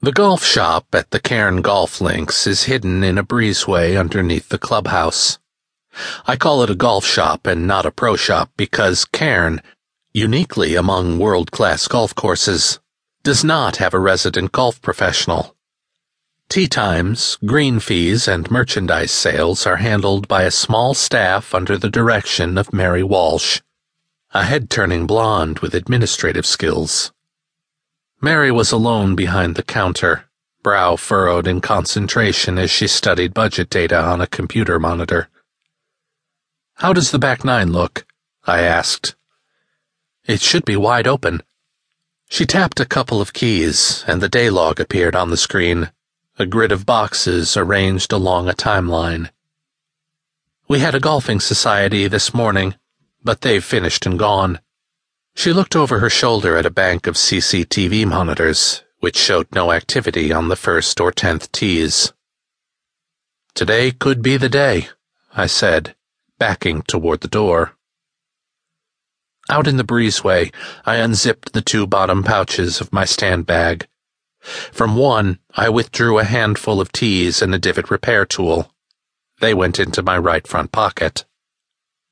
The golf shop at the Carne Golf Links is hidden in a breezeway underneath the clubhouse. I call it a golf shop and not a pro shop because Carne, uniquely among world class golf courses, does not have a resident golf professional. Tee times, green fees, and merchandise sales are handled by a small staff under the direction of Mary Walsh, a head turning blonde with administrative skills. Mary was alone behind the counter, brow furrowed in concentration as she studied budget data on a computer monitor. How does the back nine look? I asked. It should be wide open. She tapped a couple of keys, and the day log appeared on the screen, a grid of boxes arranged along a timeline. We had a golfing society this morning, but they've finished and gone. She looked over her shoulder at a bank of CCTV monitors, which showed no activity on the first or tenth tees. Today could be the day, I said, backing toward the door. Out in the breezeway, I unzipped the two bottom pouches of my stand bag. From one, I withdrew a handful of tees and a divot repair tool. They went into my right front pocket.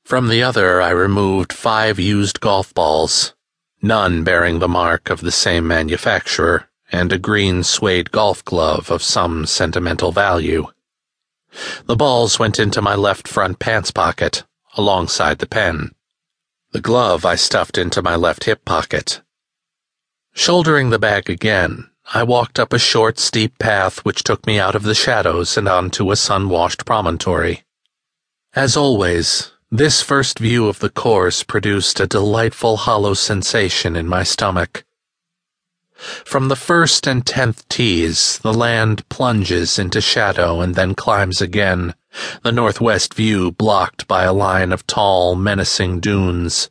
From the other, I removed five used golf balls, none bearing the mark of the same manufacturer, and a green suede golf glove of some sentimental value. The balls went into my left front pants pocket, alongside the pen. The glove I stuffed into my left hip pocket. Shouldering the bag again, I walked up a short, steep path which took me out of the shadows and onto a sun-washed promontory. As always, this first view of the course produced a delightful hollow sensation in my stomach. From the first and tenth tees, the land plunges into shadow and then climbs again, the northwest view blocked by a line of tall, menacing dunes.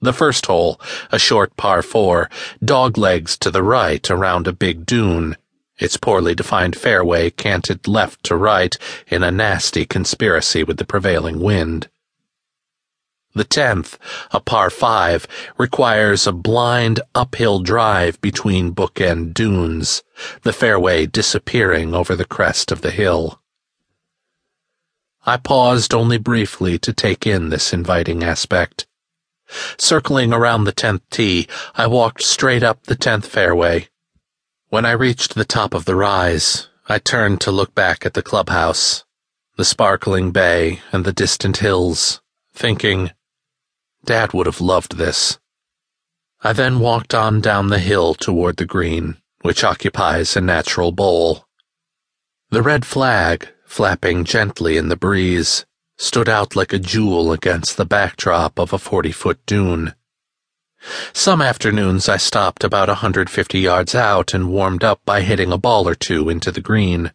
The first hole, a short par four, doglegs to the right around a big dune its poorly defined fairway canted left to right in a nasty conspiracy with the prevailing wind. The tenth, a par five, requires a blind uphill drive between bookend dunes, the fairway disappearing over the crest of the hill. I paused only briefly to take in this inviting aspect. Circling around the tenth tee, I walked straight up the tenth fairway when I reached the top of the rise, I turned to look back at the clubhouse, the sparkling bay, and the distant hills, thinking, Dad would have loved this. I then walked on down the hill toward the green, which occupies a natural bowl. The red flag, flapping gently in the breeze, stood out like a jewel against the backdrop of a forty-foot dune. Some afternoons I stopped about a 150 yards out and warmed up by hitting a ball or two into the green.